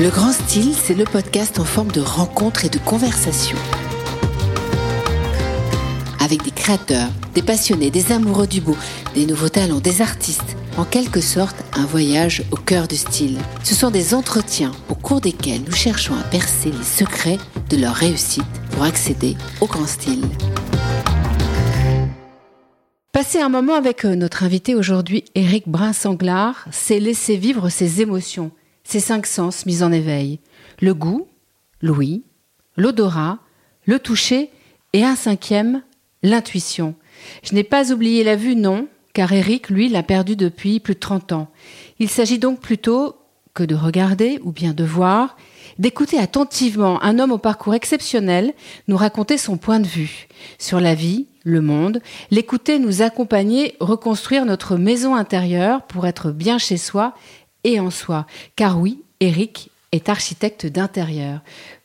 Le Grand Style, c'est le podcast en forme de rencontre et de conversation. Avec des créateurs, des passionnés, des amoureux du beau, des nouveaux talents, des artistes. En quelque sorte, un voyage au cœur du style. Ce sont des entretiens au cours desquels nous cherchons à percer les secrets de leur réussite pour accéder au grand style. Passer un moment avec euh, notre invité aujourd'hui, Éric Brun-Sanglard, c'est laisser vivre ses émotions, ses cinq sens mis en éveil. Le goût, l'ouïe, l'odorat, le toucher et un cinquième, l'intuition. Je n'ai pas oublié la vue, non, car Éric, lui, l'a perdu depuis plus de 30 ans. Il s'agit donc plutôt que de regarder ou bien de voir, d'écouter attentivement un homme au parcours exceptionnel nous raconter son point de vue sur la vie, le monde, l'écouter nous accompagner, reconstruire notre maison intérieure pour être bien chez soi et en soi. Car oui, Eric est architecte d'intérieur.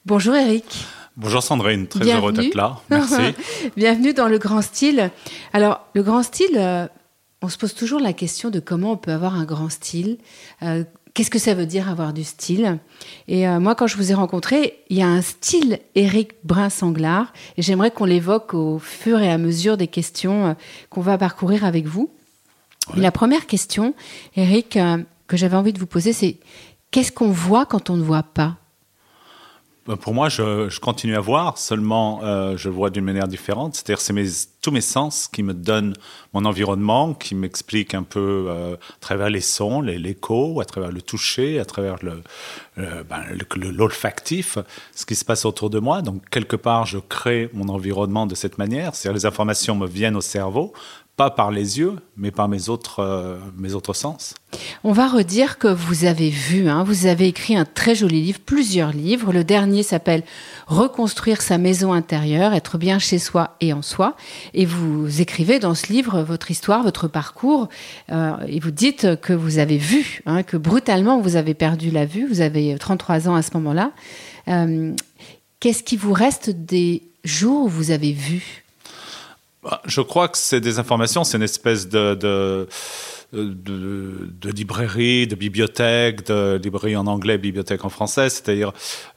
Bonjour Eric. Bonjour Sandrine, très heureux d'être là. Merci. Bienvenue dans le grand style. Alors, le grand style, euh, on se pose toujours la question de comment on peut avoir un grand style. Euh, qu'est-ce que ça veut dire avoir du style? Et euh, moi, quand je vous ai rencontré, il y a un style Éric Brun-Sanglard, et j'aimerais qu'on l'évoque au fur et à mesure des questions qu'on va parcourir avec vous. la première question, Éric, que j'avais envie de vous poser, c'est qu'est-ce qu'on voit quand on ne voit pas bah, pour moi, je, continue à voir, seulement euh, je vois d'une manière différente. C'est-à-dire, c'est mes, tous mes sens qui me donnent mon environnement, qui m'expliquent un peu euh, à travers les sons, l'écho, à travers le toucher, à travers le, ben, l'olfactif, ce qui se passe autour de moi. Donc, quelque part, je crée mon environnement de cette manière. C'est-à-dire, les informations me viennent au cerveau, pas par les yeux, mais par mes autres, euh, mes autres sens. On va redire que vous avez vu, hein, vous avez écrit un très joli livre, plusieurs livres. Le dernier s'appelle Reconstruire sa maison intérieure, être bien chez soi et en soi. Et vous écrivez dans ce livre votre histoire, votre parcours, euh, et vous dites que vous avez vu, hein, que brutalement vous avez perdu la vue, vous avez 33 ans à ce moment-là. Euh, qu'est-ce qui vous reste des jours où vous avez vu? Je crois que c'est des informations, c'est une espèce de, de, de, librairie, de bibliothèque, de librairie en anglais, bibliothèque en français, c'est-à-dire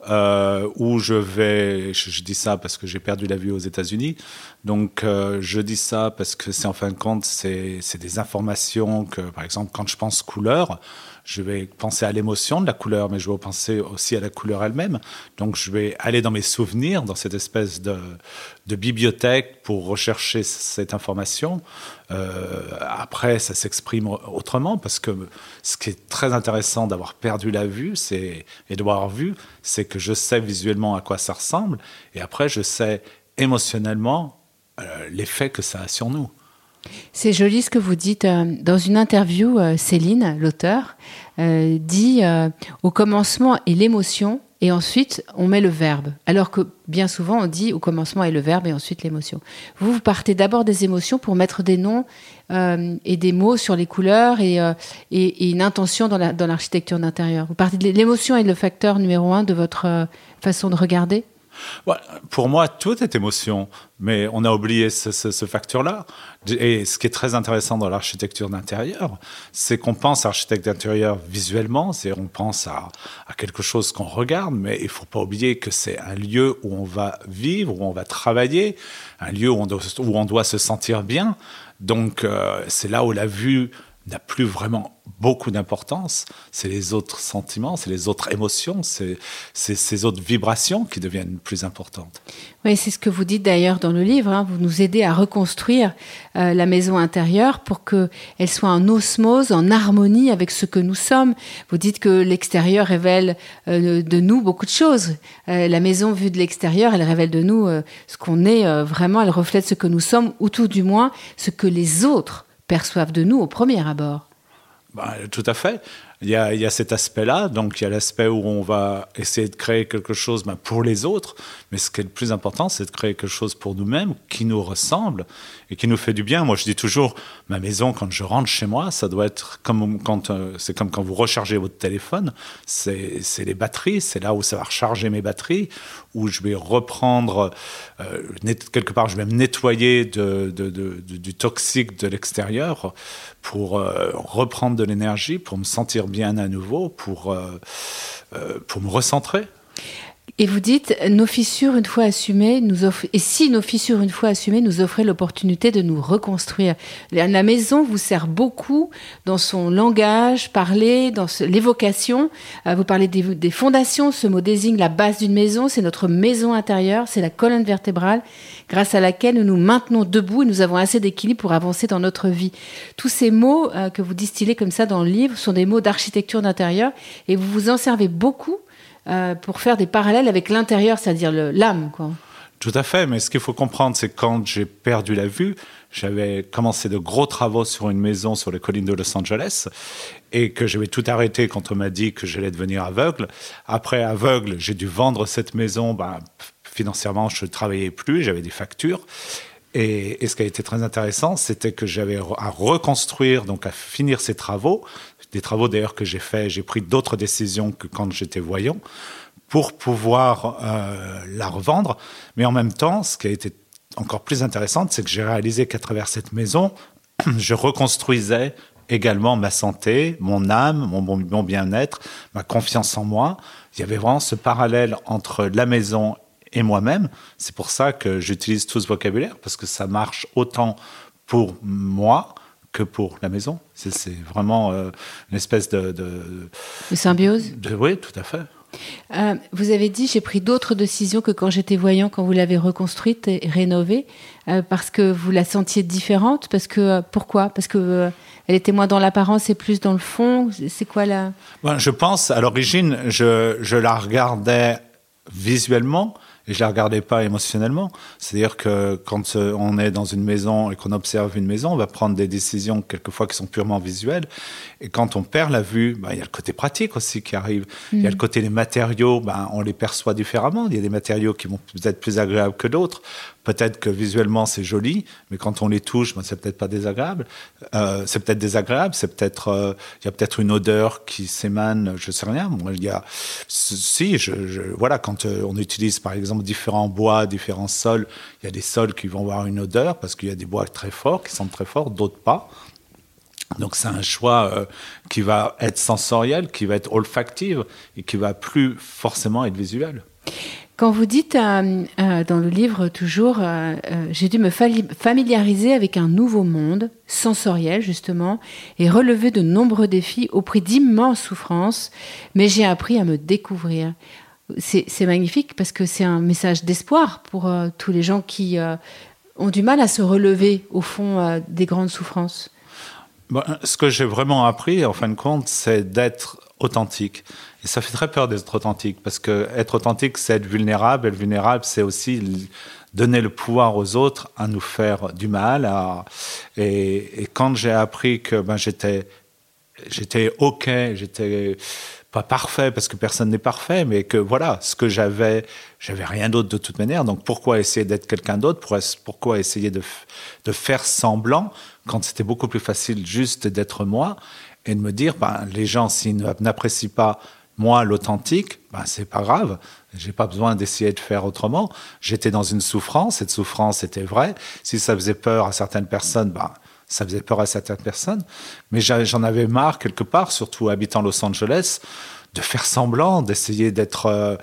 euh, où je vais, je, dis ça parce que j'ai perdu la vue aux États-Unis, donc euh, je dis ça parce que c'est en fin de compte, c'est des informations que, par exemple, quand je pense couleur, je vais penser à l'émotion de la couleur, mais je vais penser aussi à la couleur elle-même. Donc je vais aller dans mes souvenirs, dans cette espèce de, bibliothèque pour rechercher cette information. Euh, après, ça s'exprime autrement parce que ce qui est très intéressant d'avoir perdu la vue, c'est et d'avoir vu, c'est que je sais visuellement à quoi ça ressemble, et après je sais émotionnellement euh, l'effet que ça a sur nous. C'est joli ce que vous dites. Euh, dans une interview, euh, Céline, l'auteur, dit au commencement est l'émotion et ensuite on met le verbe. Alors que bien souvent on dit au commencement est le verbe et ensuite l'émotion. Vous, vous partez d'abord des émotions pour mettre des noms et des mots sur les couleurs et, et, une intention dans l'architecture d'intérieur. Vous partez de l'émotion est le facteur numéro un de votre façon de regarder pour moi, tout est émotion, mais on a oublié ce, facteur-là. Et ce qui est très intéressant dans l'architecture d'intérieur, c'est qu'on pense à architecte d'intérieur visuellement, c'est on pense à, quelque chose qu'on regarde, mais il faut pas oublier que c'est un lieu où on va vivre, où on va travailler, un lieu où on doit, où on doit se sentir bien. Donc euh, c'est là où la vue n'a plus vraiment beaucoup d'importance, c'est les autres sentiments, c'est les autres émotions, c'est ces autres vibrations qui deviennent plus importantes. Oui, c'est ce que vous dites d'ailleurs dans le livre. Hein. Vous nous aidez à reconstruire euh, la maison intérieure pour qu'elle soit en osmose, en harmonie avec ce que nous sommes. Vous dites que l'extérieur révèle euh, de nous beaucoup de choses. Euh, la maison vue de l'extérieur, elle révèle de nous ce qu'on est vraiment, elle reflète ce que nous sommes, ou tout du moins ce que les autres perçoivent de nous au premier abord. Bah, tout à fait. Il y, a, il y a cet aspect-là, donc il y a l'aspect où on va essayer de créer quelque chose bah, pour les autres, mais ce qui est le plus important, c'est de créer quelque chose pour nous-mêmes qui nous ressemble et qui nous fait du bien. Moi, je dis toujours, ma maison, quand je rentre chez moi, ça doit être comme quand euh, comme quand vous rechargez votre téléphone, c'est les batteries, c'est là où ça va recharger mes batteries, où je vais reprendre euh, quelque part, je vais me nettoyer de, du toxique de l'extérieur pour euh, reprendre de l'énergie, pour me sentir bien à nouveau, pour, pour me recentrer. Et vous dites, nos fissures, une fois assumées, nous offrent, et si nos fissures, une fois assumées, nous offraient l'opportunité de nous reconstruire. La maison vous sert beaucoup dans son langage, parler, dans l'évocation. Euh, vous parlez des, fondations, ce mot désigne la base d'une maison, c'est notre maison intérieure, c'est la colonne vertébrale grâce à laquelle nous nous maintenons debout et nous avons assez d'équilibre pour avancer dans notre vie. Tous ces mots euh, que vous distillez comme ça dans le livre sont des mots d'architecture d'intérieur et vous vous en servez beaucoup euh, pour faire des parallèles avec l'intérieur, c'est-à-dire l'âme. Tout à fait, mais ce qu'il faut comprendre, c'est quand j'ai perdu la vue, j'avais commencé de gros travaux sur une maison sur les collines de Los Angeles et que j'avais tout arrêté quand on m'a dit que j'allais devenir aveugle. Après aveugle, j'ai dû vendre cette maison. Ben, financièrement, je ne travaillais plus, j'avais des factures. Et, ce qui a été très intéressant, c'était que j'avais à reconstruire, donc à finir ces travaux, des travaux d'ailleurs que j'ai fait, j'ai pris d'autres décisions que quand j'étais voyant pour pouvoir euh, la revendre. Mais en même temps, ce qui a été encore plus intéressant, c'est que j'ai réalisé qu'à travers cette maison, je reconstruisais également ma santé, mon âme, mon, mon bien-être, ma confiance en moi. Il y avait vraiment ce parallèle entre la maison et moi-même. C'est pour ça que j'utilise tout ce vocabulaire, parce que ça marche autant pour moi que pour la maison. C'est vraiment euh, une espèce de, de, symbiose. oui, tout à fait. Euh, vous avez dit j'ai pris d'autres décisions que quand j'étais voyant, quand vous l'avez reconstruite et rénovée, euh, parce que vous la sentiez différente. Parce que pourquoi? Parce que elle était moins dans l'apparence et plus dans le fond? C'est quoi là ben, Je pense à l'origine, je, je la regardais visuellement et je la regardais pas émotionnellement. C'est-à-dire que quand euh, on est dans une maison et qu'on observe une maison, on va prendre des décisions quelquefois qui sont purement visuelles. Et quand on perd la vue, ben, il y a le côté pratique aussi qui arrive. Il y a le mm. côté des matériaux, ben, on les perçoit différemment. Il y a des matériaux qui vont peut-être plus agréables que d'autres. Peut-être que visuellement c'est joli, mais quand on les touche, ben, c'est peut-être pas désagréable. Euh, c'est peut-être désagréable, c'est peut-être, euh, il y a peut-être une odeur qui s'émane, je sais rien. Moi, il y a, si, je, voilà, quand euh, on utilise par exemple différents bois, différents sols, il y a des sols qui vont avoir une odeur parce qu'il y a des bois très forts, qui sentent très fort, d'autres pas. Donc c'est un choix qui va être sensoriel, qui va être olfactif et qui va plus forcément être visuel. Quand vous dites euh, euh, dans le livre toujours, euh, j'ai dû me familiariser avec un nouveau monde, sensoriel justement, et relever de nombreux défis au prix d'immenses souffrances, mais j'ai appris à me découvrir. C'est magnifique parce que c'est un message d'espoir pour tous les gens qui ont du mal à se relever au fond des grandes souffrances. ce que j'ai vraiment appris, en fin de compte, c'est d'être authentique. Et ça fait très peur d'être authentique, parce que être authentique, c'est être vulnérable. Être vulnérable, c'est aussi donner le pouvoir aux autres à nous faire du mal. Et, quand j'ai appris que ben, j'étais, j'étais OK, j'étais pas parfait, parce que personne n'est parfait, mais que voilà, ce que j'avais, j'avais rien d'autre de toute manière. Donc pourquoi essayer d'être quelqu'un d'autre? Pourquoi essayer de, de faire semblant quand c'était beaucoup plus facile juste d'être moi et de me dire, ben, les gens, s'ils n'apprécient pas moi, l'authentique, ben, c'est pas grave. J'ai pas besoin d'essayer de faire autrement. J'étais dans une souffrance. Cette souffrance était vraie. Si ça faisait peur à certaines personnes, ben, ça faisait peur à certaines personnes. Mais j'en avais marre quelque part, surtout habitant Los Angeles, de faire semblant, d'essayer d'être, euh,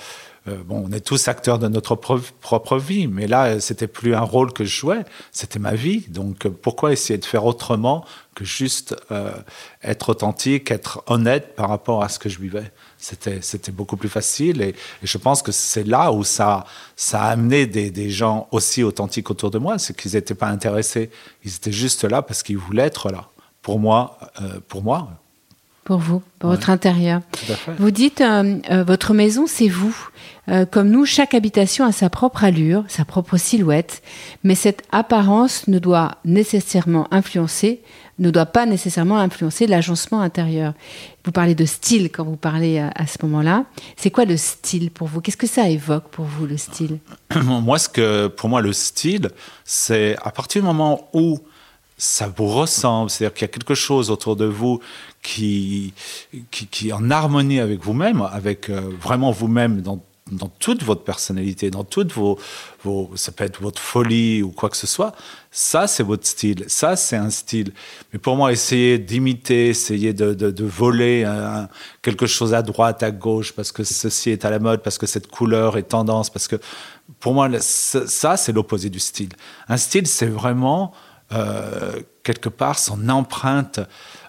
euh, bon, on est tous acteurs de notre propre vie, mais là, c'était plus un rôle que je jouais, c'était ma vie. Donc, pourquoi essayer de faire autrement que juste euh, être authentique, être honnête par rapport à ce que je vivais? C'était, c'était beaucoup plus facile, et, je pense que c'est là où ça, ça a amené des, des gens aussi authentiques autour de moi, c'est qu'ils n'étaient pas intéressés, ils étaient juste là parce qu'ils voulaient être là. Pour moi, euh, pour moi, pour vous, pour votre intérieur. Vous dites, euh, euh, votre maison, c'est vous. Euh, comme nous, chaque habitation a sa propre allure, sa propre silhouette, mais cette apparence ne doit nécessairement influencer, ne doit pas nécessairement influencer l'agencement intérieur. Vous parlez de style quand vous parlez à, à ce moment-là. C'est quoi le style pour vous? Qu'est-ce que ça évoque pour vous, le style? Moi, ce que, pour moi, le style, c'est à partir du moment où ça vous ressemble, c'est-à-dire qu'il y a quelque chose autour de vous qui, qui, est en harmonie avec vous-même, avec euh, vraiment vous-même dans dans toute votre personnalité, dans toutes vos, vos, ça peut être votre folie ou quoi que ce soit. Ça, c'est votre style. Ça, c'est un style. Mais pour moi, essayer d'imiter, essayer de, de voler quelque chose à droite, à gauche, parce que ceci est à la mode, parce que cette couleur est tendance, parce que pour moi, ça, c'est l'opposé du style. Un style, c'est vraiment euh, quelque part son empreinte,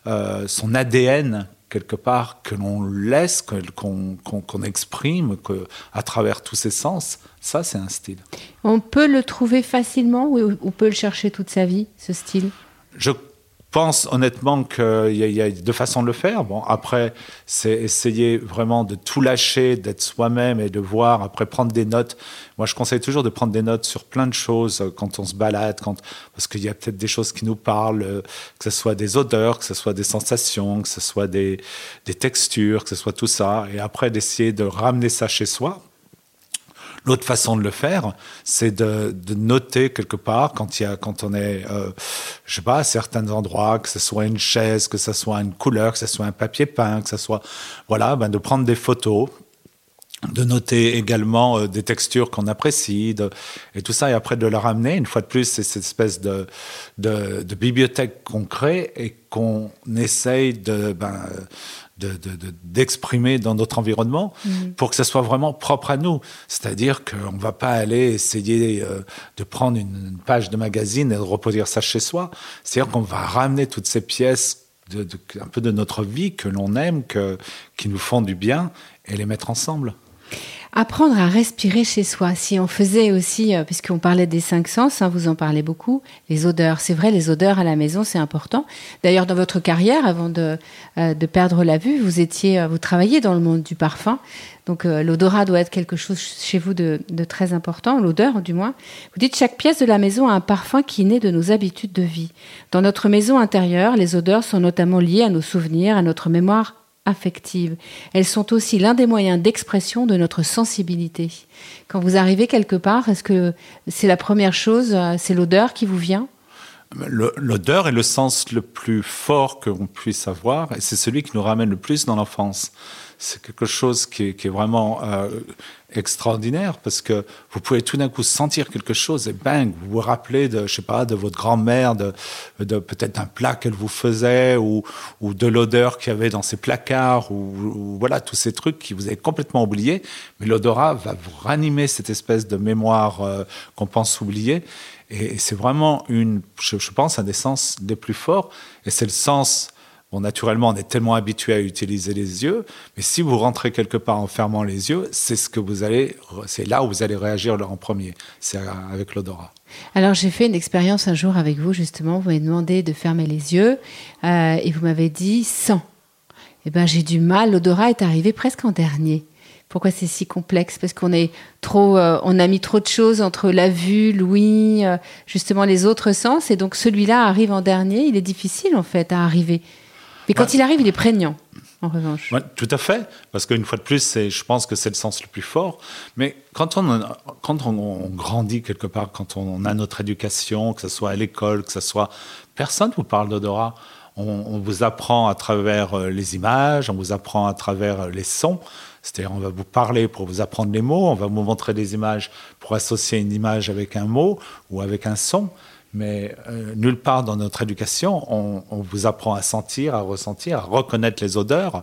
euh, son ADN quelque part que l'on laisse, qu'on exprime que, à travers tous ses sens, ça c'est un style. On peut le trouver facilement ou on peut le chercher toute sa vie, ce style? Je pense honnêtement qu'il y, a deux façons de le faire. Bon, après, c'est essayer vraiment de tout lâcher, d'être soi-même et de voir, après prendre des notes. Moi, je conseille toujours de prendre des notes sur plein de choses euh, quand on se balade, quand, parce qu'il y a peut-être des choses qui nous parlent, euh, que ce soit des odeurs, que ce soit des sensations, que ce soit des, des textures, que ce soit tout ça. Et après, d'essayer de ramener ça chez soi L'autre façon de le faire, c'est de, de, noter quelque part quand, il y a, quand on est, euh, je sais pas, à certains endroits, que ce soit une chaise, que ce soit une couleur, que ce soit un papier peint, que ce soit, voilà, ben de prendre des photos, de noter également euh, des textures qu'on apprécie de, et tout ça et après de le ramener. Une fois de plus c'est cette espèce de, de, de bibliothèque qu'on crée et qu'on essaye de ben, d'exprimer de, dans notre environnement mm. pour que ça soit vraiment propre à nous. C'est-à-dire qu'on ne va pas aller essayer euh, de prendre une, page de magazine et de reproduire ça chez soi. C'est-à-dire qu'on va ramener toutes ces pièces de, un peu de notre vie que l'on aime, que, qui nous font du bien et les mettre ensemble. Apprendre à respirer chez soi. Si on faisait aussi, euh, puisqu'on parlait des cinq sens, hein, vous en parlez beaucoup, les odeurs. C'est vrai, les odeurs à la maison, c'est important. D'ailleurs, dans votre carrière, avant de, euh, de perdre la vue, vous étiez, euh, vous travailliez dans le monde du parfum. Donc l'odorat doit être quelque chose chez vous de, de très important, l'odeur du moins. Vous dites chaque pièce de la maison a un parfum qui naît de nos habitudes de vie. Dans notre maison intérieure, les odeurs sont notamment liées à nos souvenirs, à notre mémoire affectives. Elles sont aussi l'un des moyens d'expression de notre sensibilité. Quand vous arrivez quelque part, est-ce que c'est la première chose, euh, c'est l'odeur qui vous vient? L'odeur est le sens le plus fort que l'on puisse avoir et c'est celui qui nous ramène le plus dans l'enfance. C'est quelque chose qui est, vraiment euh, extraordinaire parce que vous pouvez tout d'un coup sentir quelque chose et bang, vous vous rappelez de, je sais pas, de votre grand-mère, de, de peut-être un plat qu'elle vous faisait ou, ou de l'odeur qu'il y avait dans ses placards ou, voilà, tous ces trucs qui vous avez complètement oubliés. Mais l'odorat va vous ranimer cette espèce de mémoire euh, qu'on pense oublier. Et, c'est vraiment une, je, je pense, un des sens les plus forts. Et c'est le sens naturellement, on est tellement habitué à utiliser les yeux, mais si vous rentrez quelque part en fermant les yeux, c'est ce que vous allez, c'est là où vous allez réagir en premier, c'est avec l'odorat. Alors j'ai fait une expérience un jour avec vous justement. Vous m'avez demandé de fermer les yeux euh, et vous m'avez dit sans. Eh ben j'ai du mal. L'odorat est arrivé presque en dernier. Pourquoi c'est si complexe? Parce qu'on est trop, euh, on a mis trop de choses entre la vue, l'ouïe, euh, justement les autres sens, et donc celui-là arrive en dernier. Il est difficile en fait à arriver. Mais quand il arrive, il est prégnant, en revanche. tout à fait, parce qu'une fois de plus, je pense que c'est le sens le plus fort. Mais quand on, quand on, grandit quelque part, quand on a notre éducation, que ce soit à l'école, que ce soit... Personne ne vous parle d'odorat. On, vous apprend à travers euh, les images, on vous apprend à travers euh, les sons. C'est-à-dire, on va vous parler pour vous apprendre les mots, on va vous montrer des images pour associer une image avec un mot ou avec un son mais euh, nulle part dans notre éducation, on, vous apprend à sentir, à ressentir, à reconnaître les odeurs.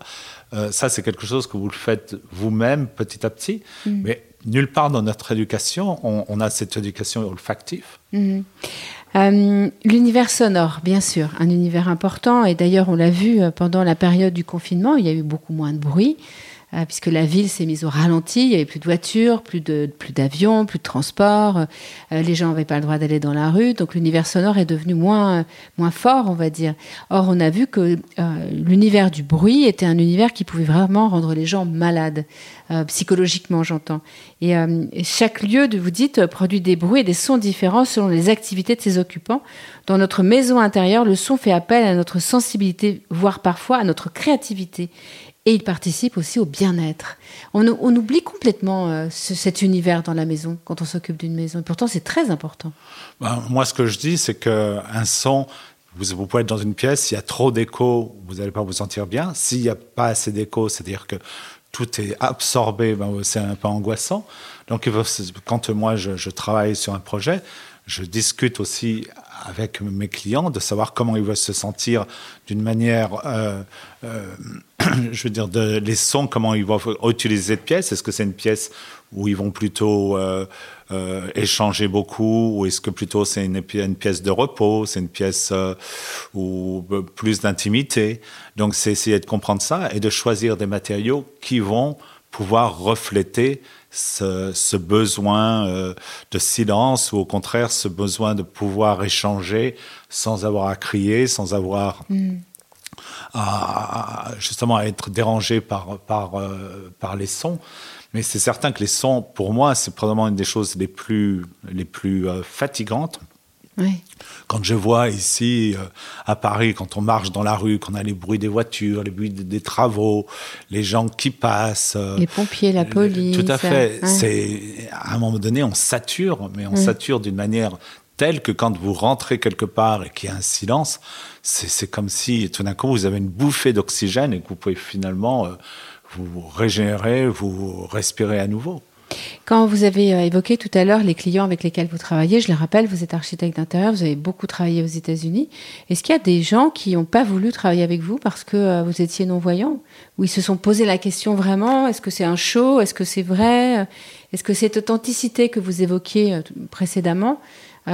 Euh, ça, c'est quelque chose que vous le faites vous-même petit à petit, mm. mais nulle part dans notre éducation, on, a cette éducation olfactive. Mm. Euh, l'univers sonore, bien sûr, un univers important, et d'ailleurs, on l'a vu pendant la période du confinement, il y a eu beaucoup moins de bruit. Euh, puisque la ville s'est mise au ralenti, il n'y avait plus de voitures, plus plus d'avions, plus de transports, euh, les gens n'avaient pas le droit d'aller dans la rue, donc l'univers sonore est devenu moins moins fort, on va dire. Or, on a vu que euh, l'univers du bruit était un univers qui pouvait vraiment rendre les gens malades, psychologiquement, j'entends. Et, chaque lieu, vous dites, produit des bruits et des sons différents selon les activités de ses occupants. Dans notre maison intérieure, le son fait appel à notre sensibilité, voire parfois à notre créativité et il participe aussi au bien-être. On, oublie complètement euh, cet univers dans la maison quand on s'occupe d'une maison. Et pourtant, c'est très important. Ben, moi, ce que je dis, c'est qu'un son, vous, pouvez être dans une pièce, s'il y a trop d'écho, vous n'allez pas vous sentir bien. S'il n'y a pas assez d'écho, c'est-à-dire que tout est absorbé, ben, c'est un peu angoissant. Donc, quand moi je, travaille sur un projet, je discute aussi avec mes clients de savoir comment ils veulent se sentir d'une manière, euh, euh, je veux dire, de, les sons, comment ils vont utiliser cette pièce. Est-ce que c'est une pièce où ils vont plutôt euh, échanger beaucoup, ou est-ce que plutôt c'est une, une, pièce de repos, c'est une pièce où plus d'intimité? Donc c'est essayer de comprendre ça et de choisir des matériaux qui vont pouvoir refléter ce, besoin euh, de silence ou au contraire ce besoin de pouvoir échanger sans avoir à crier, sans avoir mm. à, justement à être dérangé par, par, euh, par les sons. Mais c'est certain que les sons, pour moi, c'est probablement une des choses les plus, les plus euh, fatigantes quand je vois ici euh, à Paris, quand on marche dans la rue, qu'on a les bruits des voitures, les bruits des, travaux, les gens qui passent, euh, les pompiers, la police, tout à fait. C'est à un moment donné, on sature, mais on sature d'une manière telle que quand vous rentrez quelque part et qu'il y a un silence, c'est comme si tout d'un coup vous avez une bouffée d'oxygène et que vous pouvez finalement euh, vous régénérer, vous respirer à nouveau. Quand vous avez euh, évoqué tout à l'heure les clients avec lesquels vous travaillez, je le rappelle, vous êtes architecte d'intérieur, vous avez beaucoup travaillé aux États-Unis. Est-ce qu'il y a des gens qui n'ont pas voulu travailler avec vous parce que euh, vous étiez non-voyant? Ou ils se sont posé la question vraiment Est-ce que c'est un show? Est-ce que c'est vrai? Est-ce que cette authenticité que vous évoquiez euh, précédemment,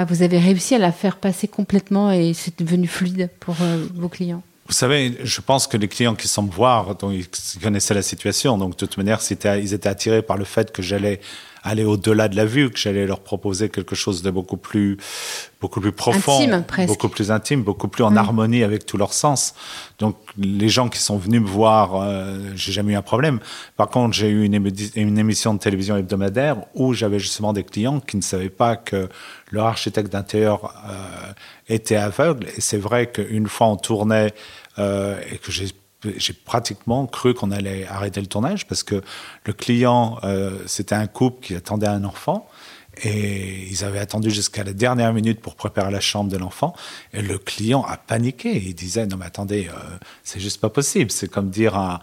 vous avez réussi à la faire passer complètement et c'est devenu fluide pour vos clients? Vous savez, je pense que les clients qui sont me voir, donc, ils connaissaient la situation. Donc, de toute manière, ils étaient attirés par le fait que j'allais aller au-delà de la vue, que j'allais leur proposer quelque chose de beaucoup plus, beaucoup plus profond, beaucoup plus intime, beaucoup plus en mm. harmonie avec tous leurs sens. Donc les gens qui sont venus me voir, euh, j'ai jamais eu un problème. Par contre, j'ai eu une, une, émission de télévision hebdomadaire où j'avais justement des clients qui ne savaient pas que leur architecte d'intérieur euh, était aveugle. Et c'est vrai qu'une fois on tournait euh, et que j'ai j'ai pratiquement cru qu'on allait arrêter le tournage parce que le client, euh, c'était un couple qui attendait un enfant et ils avaient attendu jusqu'à la dernière minute pour préparer la chambre de l'enfant. Et le client a paniqué. Il disait non mais attendez, euh, c'est juste pas possible. C'est comme dire à,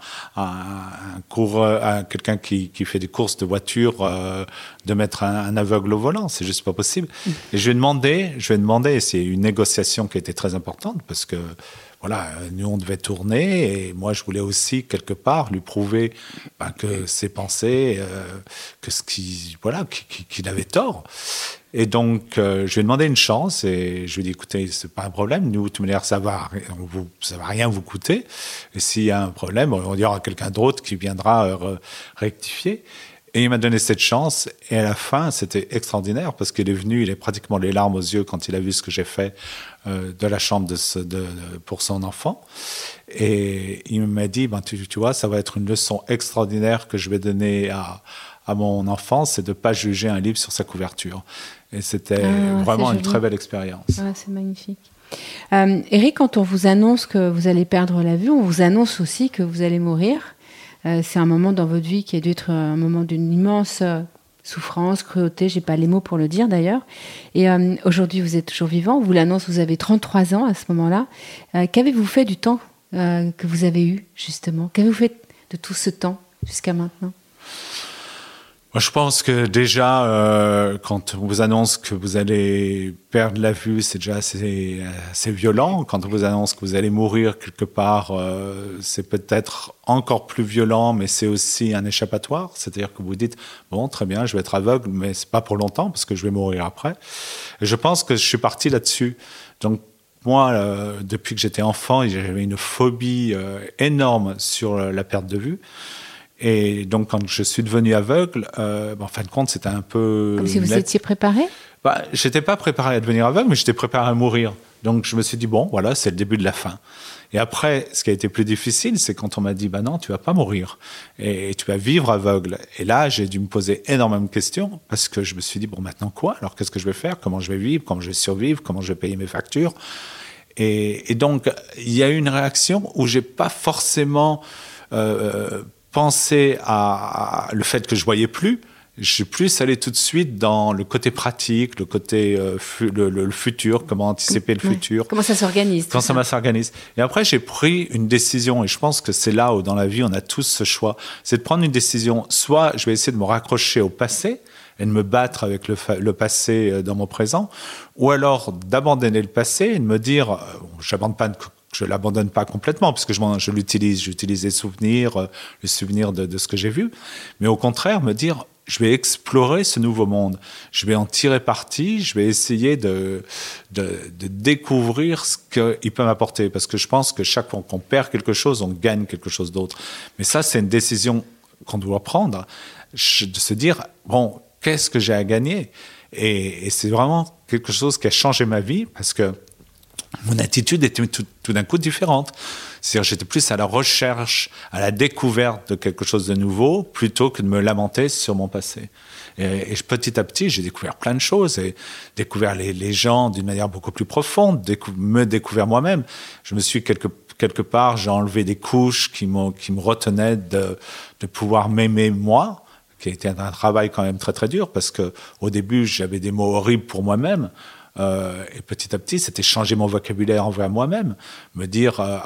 quelqu'un qui, fait des courses de voiture euh, de mettre un, aveugle au volant. C'est juste pas possible. Et je lui ai demandé, je lui c'est une négociation qui été très importante parce que voilà, nous on devait tourner et moi je voulais aussi quelque part lui prouver ben, que ses pensées, euh, que ce qui, voilà, qu'il avait tort. Et donc euh, je lui ai demandé une chance et je lui ai dit écoutez c'est pas un problème, nous de toute manière ça va, vous, ça va rien vous coûter. Et s'il y a un problème, on dira à quelqu'un d'autre qui viendra euh, rectifier. Et il m'a donné cette chance. Et à la fin, c'était extraordinaire parce qu'il est venu, il est pratiquement les larmes aux yeux quand il a vu ce que j'ai fait euh, de la chambre de, de, pour son enfant. Et il m'a dit, ben, tu, tu, vois, ça va être une leçon extraordinaire que je vais donner à, à mon enfant, c'est de ne pas juger un livre sur sa couverture. Et c'était ah, vraiment une très belle expérience. Ah, c'est magnifique. Euh, Eric, quand on vous annonce que vous allez perdre la vue, on vous annonce aussi que vous allez mourir. Euh, c'est un moment dans votre vie qui a dû être un moment d'une immense euh, souffrance, cruauté, j'ai pas les mots pour le dire d'ailleurs. Et euh, aujourd'hui, vous êtes toujours vivant. vous l'annonce, vous avez 33 ans à ce moment-là. Qu'avez-vous fait du temps que vous avez eu, justement? Qu'avez-vous fait de tout ce temps jusqu'à maintenant? Je pense que déjà, euh, quand on vous annonce que vous allez perdre la vue, c'est déjà assez, assez, violent. Quand on vous annonce que vous allez mourir quelque part, euh, c'est peut-être encore plus violent, mais c'est aussi un échappatoire. C'est-à-dire que vous dites, bon, très bien, je vais être aveugle, mais c'est pas pour longtemps parce que je vais mourir après. Je pense que je suis parti là-dessus. Donc, moi, euh, depuis que j'étais enfant, j'avais une phobie euh, énorme sur la perte de vue. Et donc, quand je suis devenu aveugle, euh, en fin de compte, c'était un peu. Comme si vous étiez préparé bah, J'étais pas préparé à devenir aveugle, mais j'étais préparé à mourir. Donc, je me suis dit, bon, voilà, c'est le début de la fin. Et après, ce qui a été plus difficile, c'est quand on m'a dit, bah non, tu vas pas mourir. Et tu vas vivre aveugle. Et là, j'ai dû me poser énormément de questions parce que je me suis dit, bon, maintenant quoi? Alors, qu'est-ce que je vais faire? Comment je vais vivre? Comment je vais survivre? Comment je vais payer mes factures? Et, et, donc, il y a eu une réaction où j'ai pas forcément euh, penser à, le fait que je voyais plus, je suis plus allé tout de suite dans le côté pratique, le côté euh, le, futur, comment anticiper le futur. Comment ça s'organise Comment ça, s'organise. Et après, j'ai pris une décision, et je pense que c'est là où dans la vie on a tous ce choix, c'est de prendre une décision. Soit je vais essayer de me raccrocher au passé et de me battre avec le, le passé euh, dans mon présent, ou alors d'abandonner le passé et de me dire, euh, j'abandonne pas je l'abandonne pas complètement puisque je, je l'utilise, j'utilise les souvenirs, euh, les souvenirs de, ce que j'ai vu, mais au contraire me dire je vais explorer ce nouveau monde, je vais en tirer parti, je vais essayer de découvrir ce qu'il peut m'apporter parce que je pense que chaque fois qu'on perd quelque chose, on gagne quelque chose d'autre. Mais ça, c'est une décision qu'on doit prendre, de se dire bon, qu'est-ce que j'ai à gagner? Et, et c'est vraiment quelque chose qui a changé ma vie parce que mon attitude était tout, d'un coup différente. C'est-à-dire j'étais plus à la recherche, à la découverte de quelque chose de nouveau, plutôt que de me lamenter sur mon passé. Et, petit à petit, j'ai découvert plein de choses et découvert les, gens d'une manière beaucoup plus profonde, me découvert moi-même. Je me suis quelque, quelque part, j'ai enlevé des couches qui, qui me retenaient de, de pouvoir m'aimer moi, qui a été un travail quand même très très dur parce que au début j'avais des mots horribles pour moi-même. Euh, et petit à petit, c'était changer mon vocabulaire envers moi-même, me dire euh,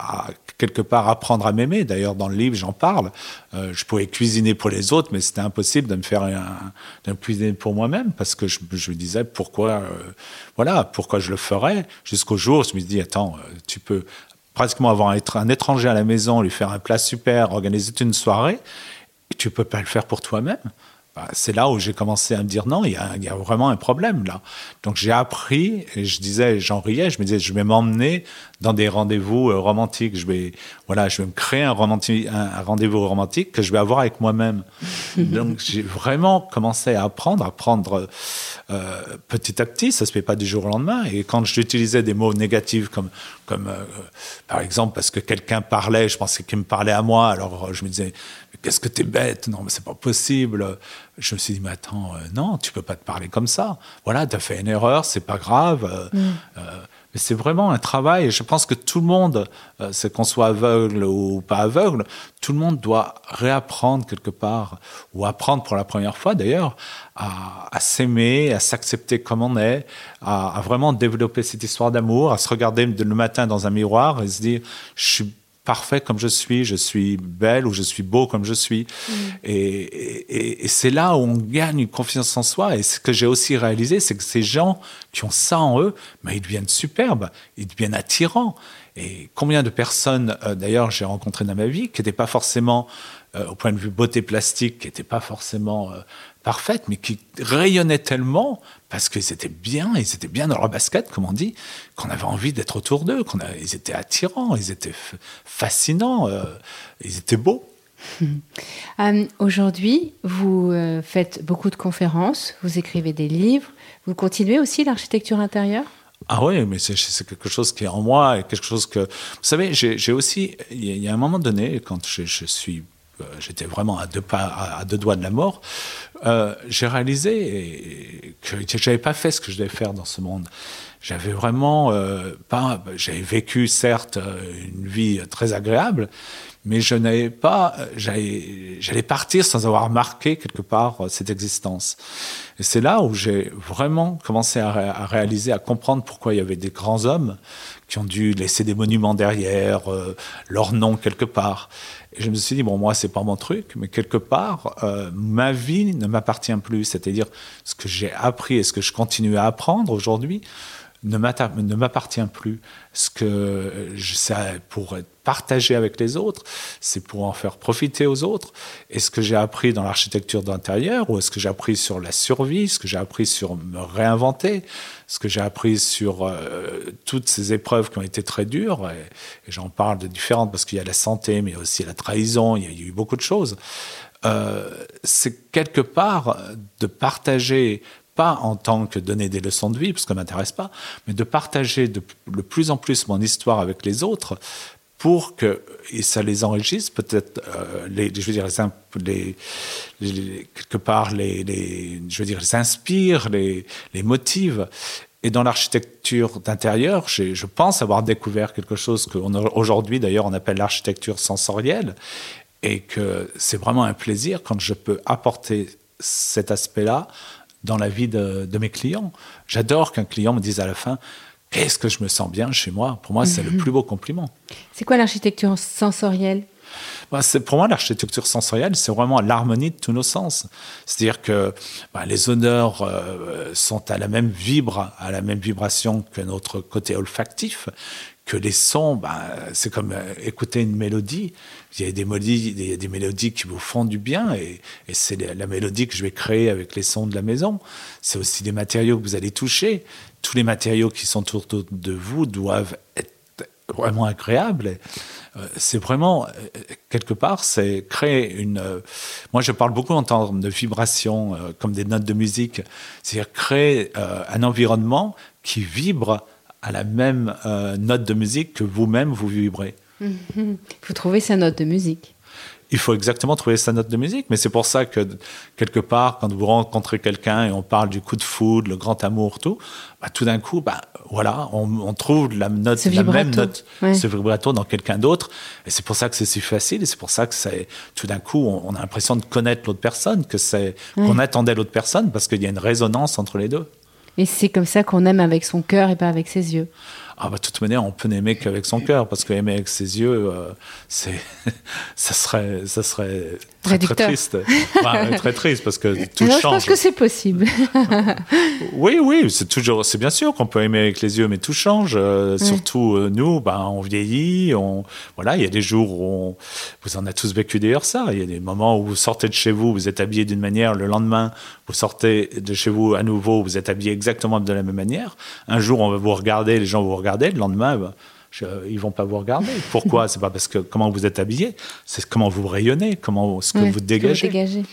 quelque part apprendre à m'aimer. D'ailleurs, dans le livre, j'en parle. Euh, je pouvais cuisiner pour les autres, mais c'était impossible de me faire un, de cuisiner pour moi-même parce que je, me disais pourquoi, voilà, pourquoi je le ferais? Jusqu'au jour, je me dis attends, tu peux pratiquement avoir un étranger à la maison, lui faire un plat super, organiser une soirée, et tu peux pas le faire pour toi-même. Bah, c'est là où j'ai commencé à me dire non, il y, a, il y a vraiment un problème là. Donc j'ai appris, et je disais, j'en riais, je me disais, je vais m'emmener dans des rendez-vous euh, romantiques. Je vais, voilà, je vais me créer un, un, rendez-vous romantique que je vais avoir avec moi-même. Donc j'ai vraiment commencé à apprendre, à apprendre euh, petit à petit. Ça se fait pas du jour au lendemain. Et quand j'utilisais des mots négatifs comme, comme euh, par exemple parce que quelqu'un parlait, je pensais qu'il me parlait à moi, alors je me disais qu'est-ce que t'es bête? Non, mais c'est pas possible. Je me suis dit, mais attends, euh, non, tu peux pas te parler comme ça. Voilà, tu as fait une erreur, c'est pas grave. Euh, mm. euh, mais c'est vraiment un travail. Et je pense que tout le monde, c'est qu'on soit aveugle ou pas aveugle, tout le monde doit réapprendre quelque part, ou apprendre pour la première fois d'ailleurs, à, à s'aimer, à s'accepter comme on est, à, à, vraiment développer cette histoire d'amour, à se regarder le matin dans un miroir et se dire, je suis parfait comme je suis, je suis belle ou je suis beau comme je suis. Mm. Et, c'est là où on gagne une confiance en soi. Et ce que j'ai aussi réalisé, c'est que ces gens qui ont ça en eux, mais ils deviennent superbes, ils deviennent attirants. Et combien de personnes, euh, d'ailleurs, j'ai rencontré dans ma vie, qui n'étaient pas forcément, euh, au point de vue beauté plastique, qui n'étaient pas forcément euh, parfaites, mais qui rayonnaient tellement parce qu'ils étaient bien, ils étaient bien dans leur basket, comme on dit, qu'on avait envie d'être autour d'eux, qu'on ils étaient attirants, ils étaient fascinants, ils étaient beaux. Aujourd'hui, vous faites beaucoup de conférences, vous écrivez des livres, vous continuez aussi l'architecture intérieure? Ah oui, mais c'est quelque chose qui est en moi et quelque chose que... Vous savez, j'ai aussi... Il y, a un moment donné, quand je, suis euh, j'étais vraiment à deux, pas, à deux doigts de la mort, euh, j'ai réalisé que j'avais pas fait ce que je devais faire dans ce monde. J'avais vraiment euh, pas, j'avais vécu certes une vie très agréable, mais je n'avais pas, j'allais partir sans avoir marqué quelque part cette existence. Et c'est là où j'ai vraiment commencé à, réaliser, à comprendre pourquoi il y avait des grands hommes qui ont dû laisser des monuments derrière, leur nom quelque part. Et je me suis dit, bon, moi, c'est pas mon truc, mais quelque part, euh, ma vie ne m'appartient plus. C'est-à-dire, ce que j'ai appris et ce que je continue à apprendre aujourd'hui ne m'appartient plus. Ce que c'est pour être partagé avec les autres, c'est pour en faire profiter aux autres. Et ce que j'ai appris dans l'architecture d'intérieur, ou est-ce que j'ai appris sur la survie, ce que j'ai appris sur me réinventer, ce que j'ai appris sur euh, toutes ces épreuves qui ont été très dures, et, j'en parle de différentes parce qu'il y a la santé, mais aussi la trahison, il y a, eu beaucoup de choses. Euh, c'est quelque part de partager pas en tant que donner des leçons de vie, parce que ça m'intéresse pas, mais de partager de, plus en plus mon histoire avec les autres pour que et ça les enrichisse peut-être euh, les je veux dire les, les, quelque part les, les, je veux dire les inspire les les motive. Et dans l'architecture d'intérieur je pense avoir découvert quelque chose qu'aujourd'hui d'ailleurs on appelle l'architecture sensorielle et que c'est vraiment un plaisir quand je peux apporter cet aspect-là dans la vie de, de mes clients. J'adore qu'un client me dise à la fin Qu'est-ce que je me sens bien chez moi? Pour moi, c'est le plus beau compliment. C'est quoi l'architecture sensorielle? Bah, pour moi l'architecture sensorielle, c'est vraiment l'harmonie de tous nos sens. C'est-à-dire que bah, les odeurs euh, sont à la même vibre, à la même vibration que notre côté olfactif, que les sons, bah, c'est comme euh, écouter une mélodie. Il y a des mélodies, qui vous font du bien, et, c'est la mélodie que je vais créer avec les sons de la maison. C'est aussi des matériaux que vous allez toucher. Tous les matériaux qui sont autour de vous doivent être vraiment agréables. Euh, c'est vraiment, euh, quelque part, c'est créer une... Moi, je parle beaucoup en termes de vibration, comme des notes de musique. C'est-à-dire créer un environnement qui vibre à la même note de musique que vous-même vous vibrez. Il faut trouver sa note de musique il faut exactement trouver sa note de musique. Mais c'est pour ça que, quelque part, quand vous rencontrez quelqu'un et on parle du coup de foudre, le grand amour, tout, bah, tout d'un coup, bah, voilà, on, trouve la, note, la même note, ce vibrato dans quelqu'un d'autre. Et c'est pour ça que c'est si facile. Et c'est pour ça que c'est, tout d'un coup, on, a l'impression de connaître l'autre personne, que c'est, qu'on attendait l'autre personne parce qu'il y a une résonance entre les deux. Et c'est comme ça qu'on aime avec son cœur et pas avec ses yeux. Ah bah, de toute manière, on peut n'aimer qu'avec son cœur, parce qu'aimer avec ses yeux, euh, ça serait très, très triste. très triste, parce que tout change. Je pense que c'est possible. oui, oui, c'est toujours, c'est bien sûr qu'on peut aimer avec les yeux, mais tout change. Euh, surtout euh, nous, bah, on vieillit, on, voilà, il y a des jours où on, vous en avez tous vécu d'ailleurs ça. Il y a des moments où vous sortez de chez vous, vous êtes habillé d'une manière, le lendemain, vous sortez de chez vous à nouveau, vous êtes habillé exactement de la même manière. Un jour, on va vous regarder, les gens vont vous regarder, le lendemain, bah, je, ils vont pas vous regarder. Pourquoi? C'est pas parce que comment vous êtes habillé, c'est comment vous rayonnez, comment ce que vous dégagez?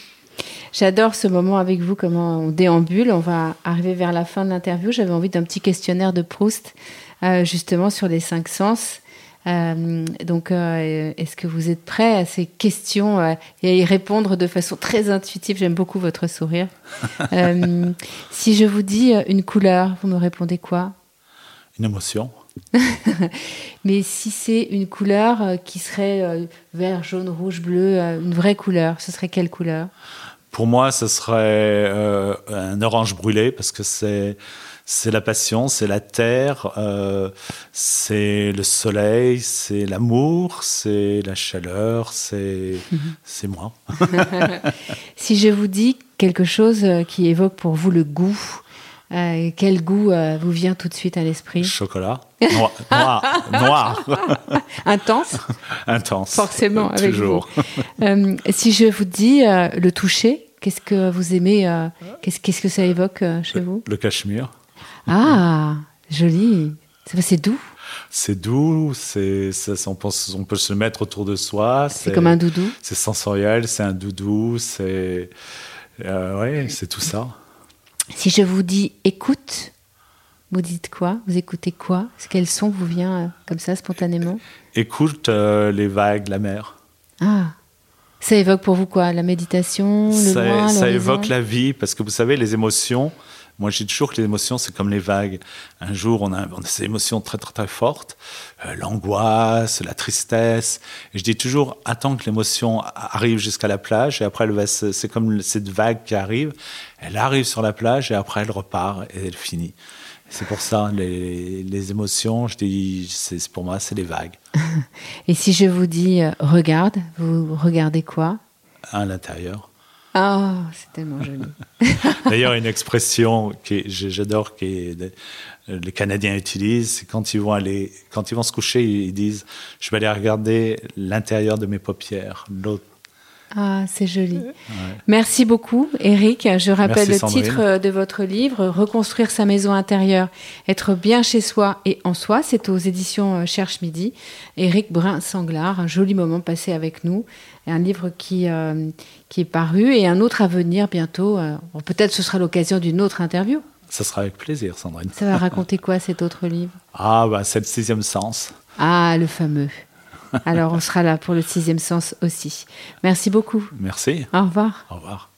J'adore ce moment avec vous, comment on déambule. On va arriver vers la fin de l'interview. J'avais envie d'un petit questionnaire de Proust, euh, justement sur les cinq sens. Euh, donc, euh, est-ce que vous êtes prêt à ces questions et à y répondre de façon très intuitive? J'aime beaucoup votre sourire. si je vous dis une couleur, vous me répondez quoi? Une émotion. Mais si c'est une couleur euh, qui serait euh, vert, jaune, rouge, bleu, euh, une vraie couleur, ce serait quelle couleur? Pour moi, ce serait un orange brûlé parce que c'est c'est la passion, c'est la terre, c'est le soleil, c'est l'amour, c'est la chaleur, c'est c'est moi. si je vous dis quelque chose qui évoque pour vous le goût, euh, quel goût euh, vous vient tout de suite à l'esprit? Chocolat. Noir. Noir. Intense? Intense. Forcément, avec Toujours. Euh, si je vous dis le toucher, qu'est-ce que vous aimez qu'est-ce, que ça évoque chez vous? Le cachemire. Ah, joli. C'est doux? C'est doux, c'est, on, pense, on peut se le mettre autour de soi. C'est, comme un doudou? C'est sensoriel, c'est un doudou, c'est, ouais, c'est tout ça. Si je vous dis écoute, vous dites quoi? Vous écoutez quoi? Quel son vous vient euh, comme ça spontanément? Écoute euh, les vagues, la mer. Ah. Ça évoque pour vous quoi? La méditation, le ça, loin, ça évoque la vie, parce que vous savez, les émotions, moi, je dis toujours que les émotions, c'est comme les vagues. Un jour, on a, ces émotions très, très, très fortes, euh, l'angoisse, la tristesse. Et je dis toujours, attends que l'émotion arrive jusqu'à la plage, et après, c'est comme cette vague qui arrive. Elle arrive sur la plage, et après, elle repart, et elle finit. C'est pour ça, les, les, émotions, je dis, c'est, pour moi, c'est les vagues. et si je vous dis, euh, regarde, vous regardez quoi? À l'intérieur. Ah, c'est tellement joli. D'ailleurs, une expression que j'adore que les Canadiens utilisent, c'est quand ils vont aller, quand ils vont se coucher, ils disent, je vais aller regarder l'intérieur de mes paupières, l'autre ah, c'est joli. Merci beaucoup, Eric. Je rappelle le titre de votre livre, Reconstruire sa maison intérieure, être bien chez soi et en soi. C'est aux éditions euh, Cherche Midi. Eric Brun-Sanglard, un joli moment passé avec nous. Un livre qui, euh, qui est paru et un autre à venir bientôt. Euh, peut-être ce sera l'occasion d'une autre interview. Ça sera avec plaisir, Sandrine. Ça va raconter quoi cet autre livre? Ah, bah, c'est le sixième sens. Ah, le fameux. Alors on sera là pour le sixième sens aussi. Merci beaucoup. Merci. Au revoir. Au revoir.